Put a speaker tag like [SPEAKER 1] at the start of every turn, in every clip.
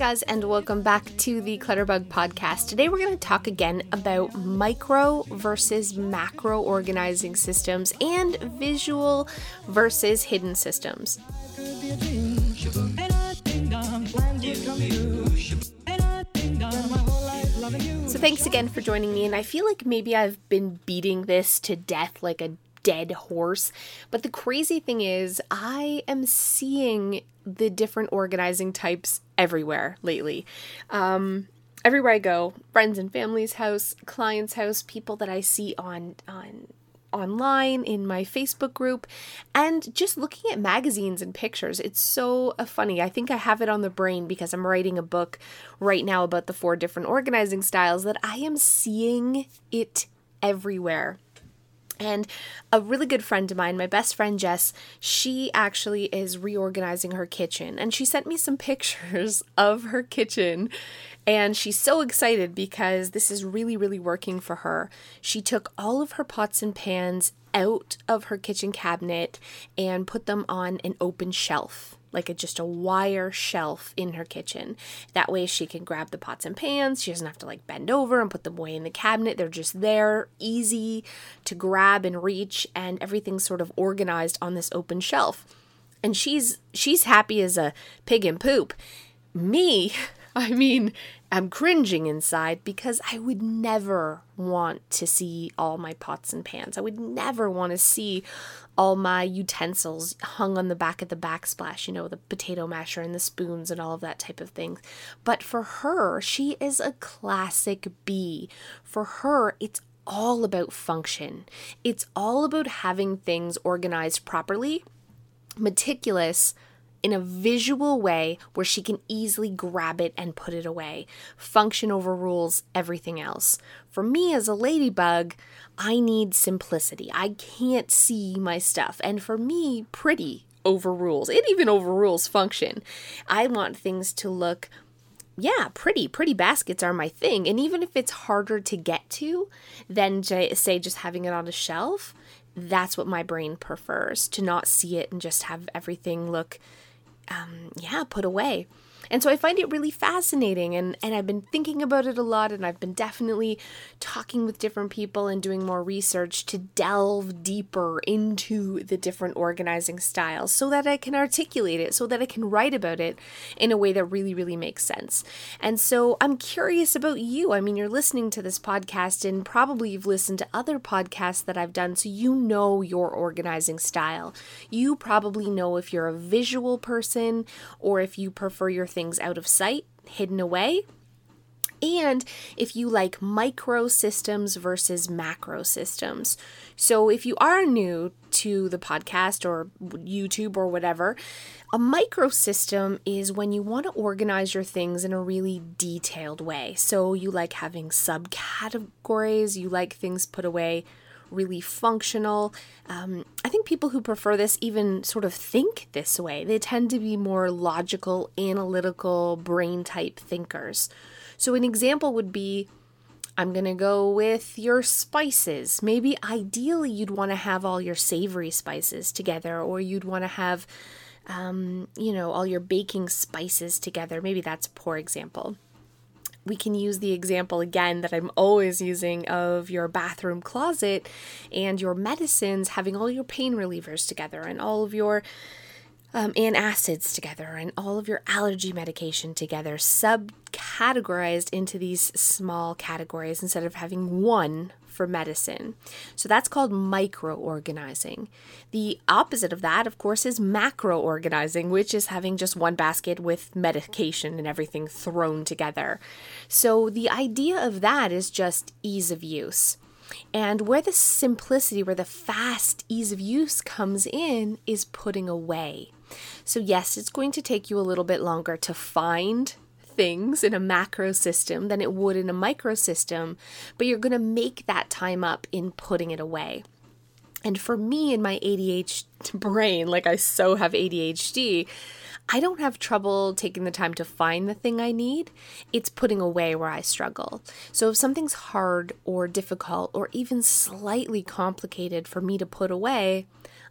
[SPEAKER 1] guys, and welcome back to the Clutterbug podcast. Today, we're going to talk again about micro versus macro organizing systems and visual versus hidden systems. So, thanks again for joining me. And I feel like maybe I've been beating this to death like a dead horse. But the crazy thing is, I am seeing the different organizing types everywhere lately. Um, everywhere I go, friends and family's house, clients' house, people that I see on on online in my Facebook group and just looking at magazines and pictures. It's so uh, funny. I think I have it on the brain because I'm writing a book right now about the four different organizing styles that I am seeing it everywhere. And a really good friend of mine, my best friend Jess, she actually is reorganizing her kitchen. And she sent me some pictures of her kitchen. And she's so excited because this is really, really working for her. She took all of her pots and pans out of her kitchen cabinet and put them on an open shelf like a, just a wire shelf in her kitchen. That way she can grab the pots and pans. She doesn't have to like bend over and put them away in the cabinet. They're just there, easy to grab and reach, and everything's sort of organized on this open shelf. And she's she's happy as a pig in poop. Me, I mean, I'm cringing inside because I would never want to see all my pots and pans. I would never want to see all my utensils hung on the back of the backsplash, you know, the potato masher and the spoons and all of that type of thing. But for her, she is a classic Bee. For her, it's all about function. It's all about having things organized properly, meticulous, in a visual way where she can easily grab it and put it away. Function overrules everything else. For me as a ladybug, I need simplicity. I can't see my stuff. And for me, pretty overrules. It even overrules function. I want things to look yeah, pretty, pretty baskets are my thing. And even if it's harder to get to than, say, just having it on a shelf, that's what my brain prefers to not see it and just have everything look um, yeah, put away. And so I find it really fascinating and, and I've been thinking about it a lot and I've been definitely talking with different people and doing more research to delve deeper into the different organizing styles so that I can articulate it, so that I can write about it in a way that really, really makes sense. And so I'm curious about you. I mean, you're listening to this podcast and probably you've listened to other podcasts that I've done, so you know your organizing style. You probably know if you're a visual person or if you prefer your things out of sight, hidden away. And if you like micro systems versus macro systems. So, if you are new to the podcast or YouTube or whatever, a micro system is when you want to organize your things in a really detailed way. So, you like having subcategories, you like things put away really functional. Um, I think people who prefer this even sort of think this way. They tend to be more logical, analytical, brain type thinkers. So, an example would be I'm going to go with your spices. Maybe ideally you'd want to have all your savory spices together, or you'd want to have, um, you know, all your baking spices together. Maybe that's a poor example we can use the example again that I'm always using of your bathroom closet and your medicines having all your pain relievers together and all of your um, antacids together and all of your allergy medication together, subcategorized into these small categories instead of having one for medicine. So that's called micro organizing. The opposite of that, of course, is macro organizing, which is having just one basket with medication and everything thrown together. So the idea of that is just ease of use. And where the simplicity, where the fast ease of use comes in, is putting away. So, yes, it's going to take you a little bit longer to find things in a macro system than it would in a micro system, but you're going to make that time up in putting it away. And for me in my ADHD brain, like I so have ADHD, I don't have trouble taking the time to find the thing I need. It's putting away where I struggle. So if something's hard or difficult or even slightly complicated for me to put away,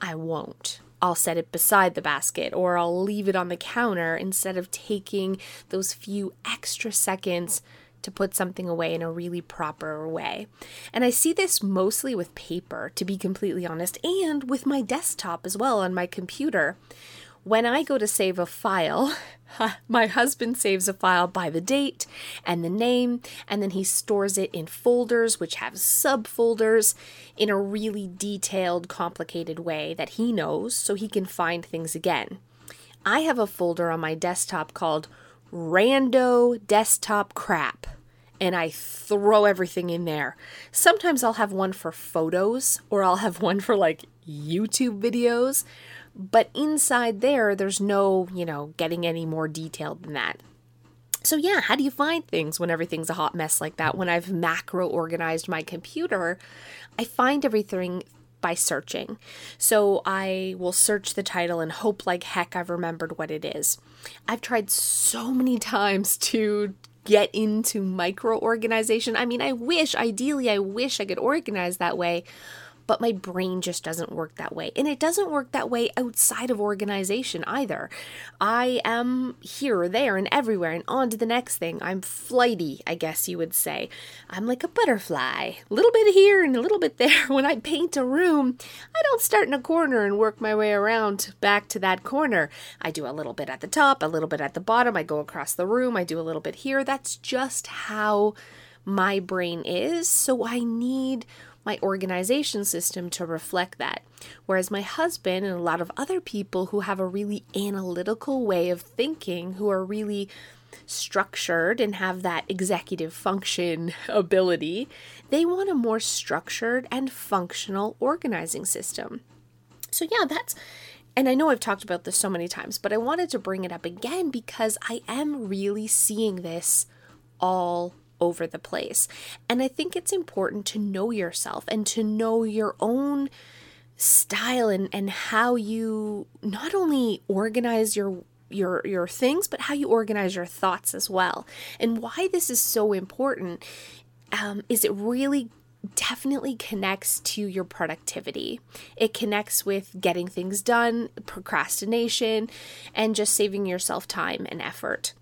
[SPEAKER 1] I won't. I'll set it beside the basket or I'll leave it on the counter instead of taking those few extra seconds to put something away in a really proper way. And I see this mostly with paper, to be completely honest, and with my desktop as well on my computer. When I go to save a file, my husband saves a file by the date and the name, and then he stores it in folders, which have subfolders, in a really detailed, complicated way that he knows so he can find things again. I have a folder on my desktop called Rando Desktop Crap and I throw everything in there. Sometimes I'll have one for photos or I'll have one for like YouTube videos, but inside there, there's no, you know, getting any more detailed than that. So, yeah, how do you find things when everything's a hot mess like that? When I've macro organized my computer, I find everything by searching. So I will search the title and hope like heck I've remembered what it is. I've tried so many times to get into micro organization. I mean, I wish, ideally, I wish I could organize that way, but my brain just doesn't work that way. And it doesn't work that way outside of organization either. I am here or there and everywhere and on to the next thing. I'm flighty, I guess you would say. I'm like a butterfly, a little bit here and a little bit there. When I paint a room, I don't start in a corner and work my way around back to that corner. I do a little bit at the top, a little bit at the bottom. I go across the room, I do a little bit here. That's just how my brain is. So I need my organization system to reflect that. Whereas my husband and a lot of other people who have a really analytical way of thinking, who are really structured and have that executive function ability, they want a more structured and functional organizing system. So, yeah, that's, and I know I've talked about this so many times, but I wanted to bring it up again because I am really seeing this all over the place. And I think it's important to know yourself and to know your own style and, and how you not only organize your your your things but how you organize your thoughts as well and why this is so important um, is it really definitely connects to your productivity. It connects with getting things done, procrastination, and just saving yourself time and effort.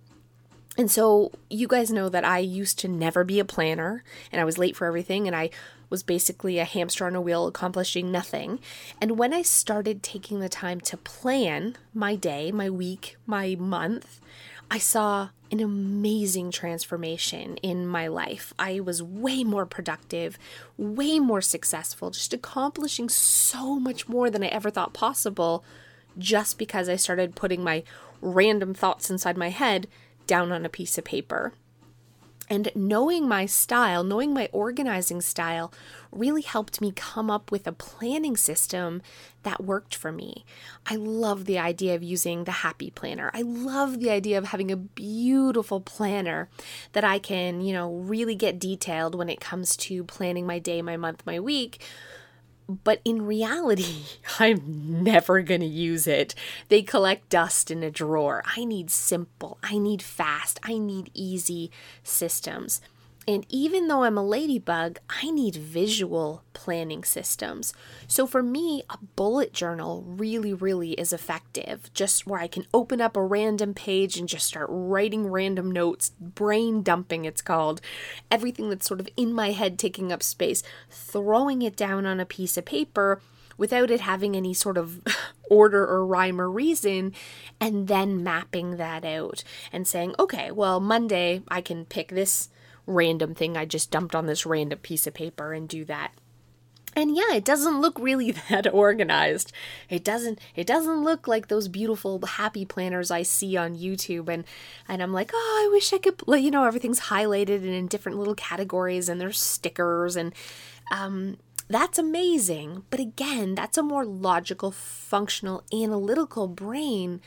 [SPEAKER 1] And so, you guys know that I used to never be a planner and I was late for everything and I was basically a hamster on a wheel accomplishing nothing. And when I started taking the time to plan my day, my week, my month, I saw an amazing transformation in my life. I was way more productive, way more successful, just accomplishing so much more than I ever thought possible just because I started putting my random thoughts inside my head down on a piece of paper. And knowing my style, knowing my organizing style, really helped me come up with a planning system that worked for me. I love the idea of using the Happy Planner. I love the idea of having a beautiful planner that I can, you know, really get detailed when it comes to planning my day, my month, my week but in reality, I'm never going to use it. They collect dust in a drawer. I need simple, I need fast, I need easy systems. And even though I'm a ladybug, I need visual planning systems. So for me, a bullet journal really, really is effective. Just where I can open up a random page and just start writing random notes, brain dumping, it's called. Everything that's sort of in my head taking up space, throwing it down on a piece of paper without it having any sort of order or rhyme or reason, and then mapping that out and saying, okay, well, Monday I can pick this random thing I just dumped on this random piece of paper and do that. And yeah, it doesn't look really that organized. It doesn't it doesn't look like those beautiful happy planners I see on YouTube and and I'm like, "Oh, I wish I could you know, everything's highlighted and in different little categories and there's stickers and um that's amazing. But again, that's a more logical, functional, analytical brain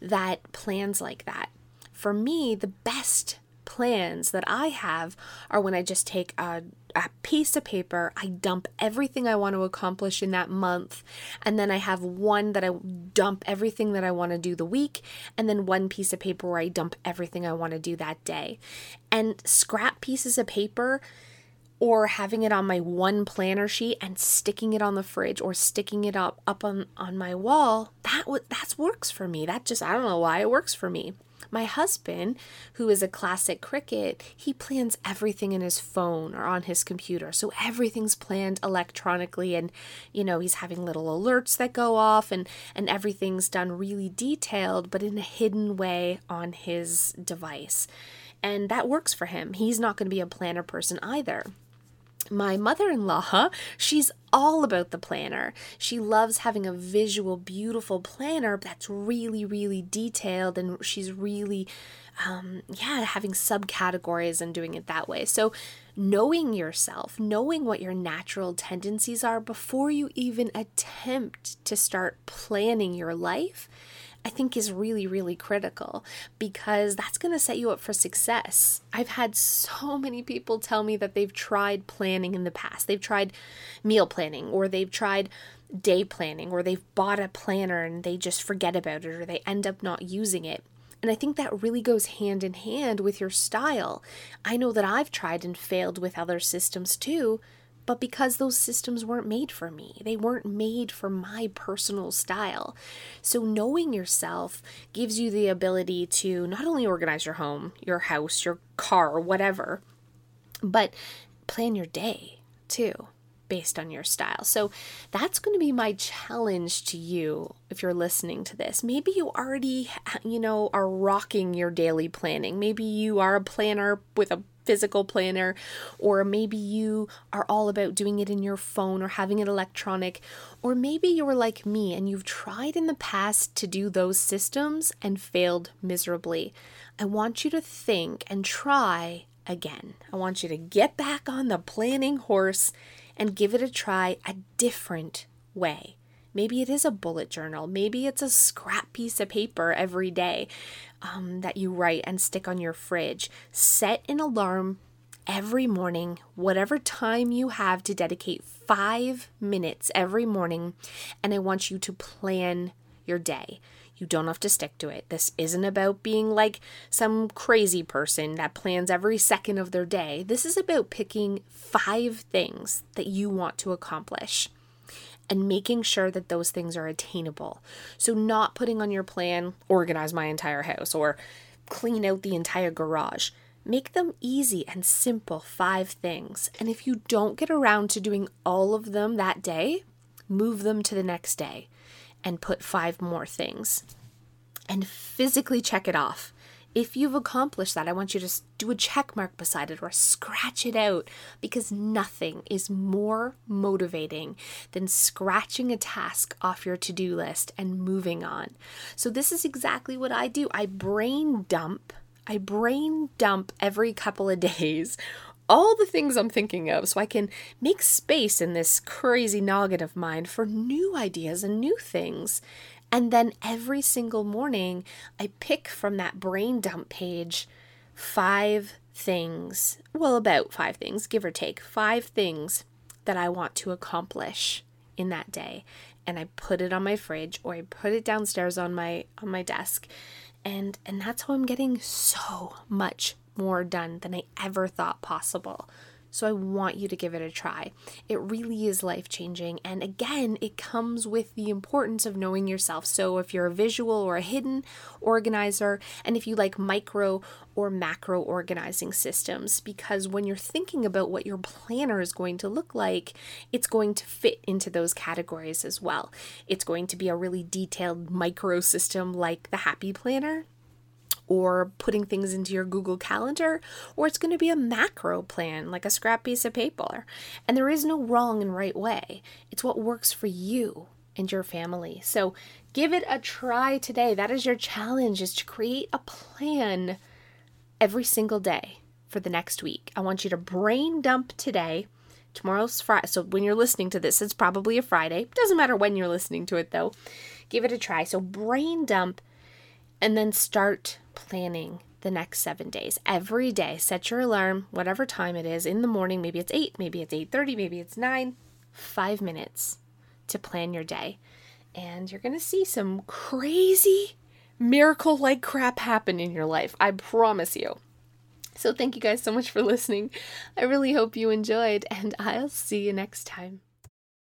[SPEAKER 1] that plans like that. For me, the best plans that I have are when I just take a, a piece of paper, I dump everything I want to accomplish in that month, and then I have one that I dump everything that I want to do the week, and then one piece of paper where I dump everything I want to do that day. And scrap pieces of paper or having it on my one planner sheet and sticking it on the fridge or sticking it up up on on my wall that what that works for me that just i don't know why it works for me my husband, who is a classic cricket, he plans everything in his phone or on his computer. So everything's planned electronically and you know, he's having little alerts that go off and and everything's done really detailed but in a hidden way on his device. And that works for him. He's not going to be a planner person either my mother in law, she's all about the planner. She loves having a visual, beautiful planner that's really, really detailed and she's really, um, yeah, having subcategories and doing it that way. So, knowing yourself, knowing what your natural tendencies are before you even attempt to start planning your life I think is really, really critical because that's going to set you up for success. I've had so many people tell me that they've tried planning in the past. They've tried meal planning or they've tried day planning or they've bought a planner and they just forget about it or they end up not using it. And I think that really goes hand in hand with your style. I know that I've tried and failed with other systems too but because those systems weren't made for me. They weren't made for my personal style. So, knowing yourself gives you the ability to not only organize your home, your house, your car, whatever, but plan your day too based on your style. So that's going to be my challenge to you if you're listening to this. Maybe you already, you know, are rocking your daily planning. Maybe you are a planner with a physical planner, or maybe you are all about doing it in your phone or having it electronic, or maybe you're like me and you've tried in the past to do those systems and failed miserably. I want you to think and try again. I want you to get back on the planning horse and give it a try a different way. Maybe it is a bullet journal. Maybe it's a scrap piece of paper every day um, that you write and stick on your fridge. Set an alarm every morning, whatever time you have to dedicate five minutes every morning, and I want you to plan your day. You don't have to stick to it. This isn't about being like some crazy person that plans every second of their day. This is about picking five things that you want to accomplish and making sure that those things are attainable. So, not putting on your plan, organize my entire house or clean out the entire garage. Make them easy and simple five things. And if you don't get around to doing all of them that day, move them to the next day and put five more things and physically check it off. If you've accomplished that, I want you to do a check mark beside it or scratch it out because nothing is more motivating than scratching a task off your to do list and moving on. So, this is exactly what I do. I brain dump. I brain dump every couple of days all the things I'm thinking of so I can make space in this crazy noggin of mine for new ideas and new things. And then every single morning, I pick from that brain dump page five things, well, about five things, give or take, five things that I want to accomplish in that day. And I put it on my fridge or I put it downstairs on my on my desk. And and that's how I'm getting so much more done than I ever thought possible. So I want you to give it a try. It really is life changing. And again, it comes with the importance of knowing yourself. So if you're a visual or a hidden organizer, and if you like micro or macro organizing systems, because when you're thinking about what your planner is going to look like, it's going to fit into those categories as well. It's going to be a really detailed micro system like the Happy Planner or putting things into your Google Calendar, or it's going to be a macro plan like a scrap piece of paper. And there is no wrong and right way, it's what works for you and your family. So give it a try today. That is your challenge is to create a plan every single day for the next week. I want you to brain dump today. Tomorrow's Friday. So when you're listening to this, it's probably a Friday. Doesn't matter when you're listening to it though. Give it a try. So brain dump and then start planning the next 7 days. Every day, set your alarm whatever time it is in the morning, maybe it's 8, maybe it's 8:30, maybe it's 9, 5 minutes to plan your day. And you're going to see some crazy miracle like crap happen in your life. I promise you. So, thank you guys so much for listening. I really hope you enjoyed, and I'll see you next time.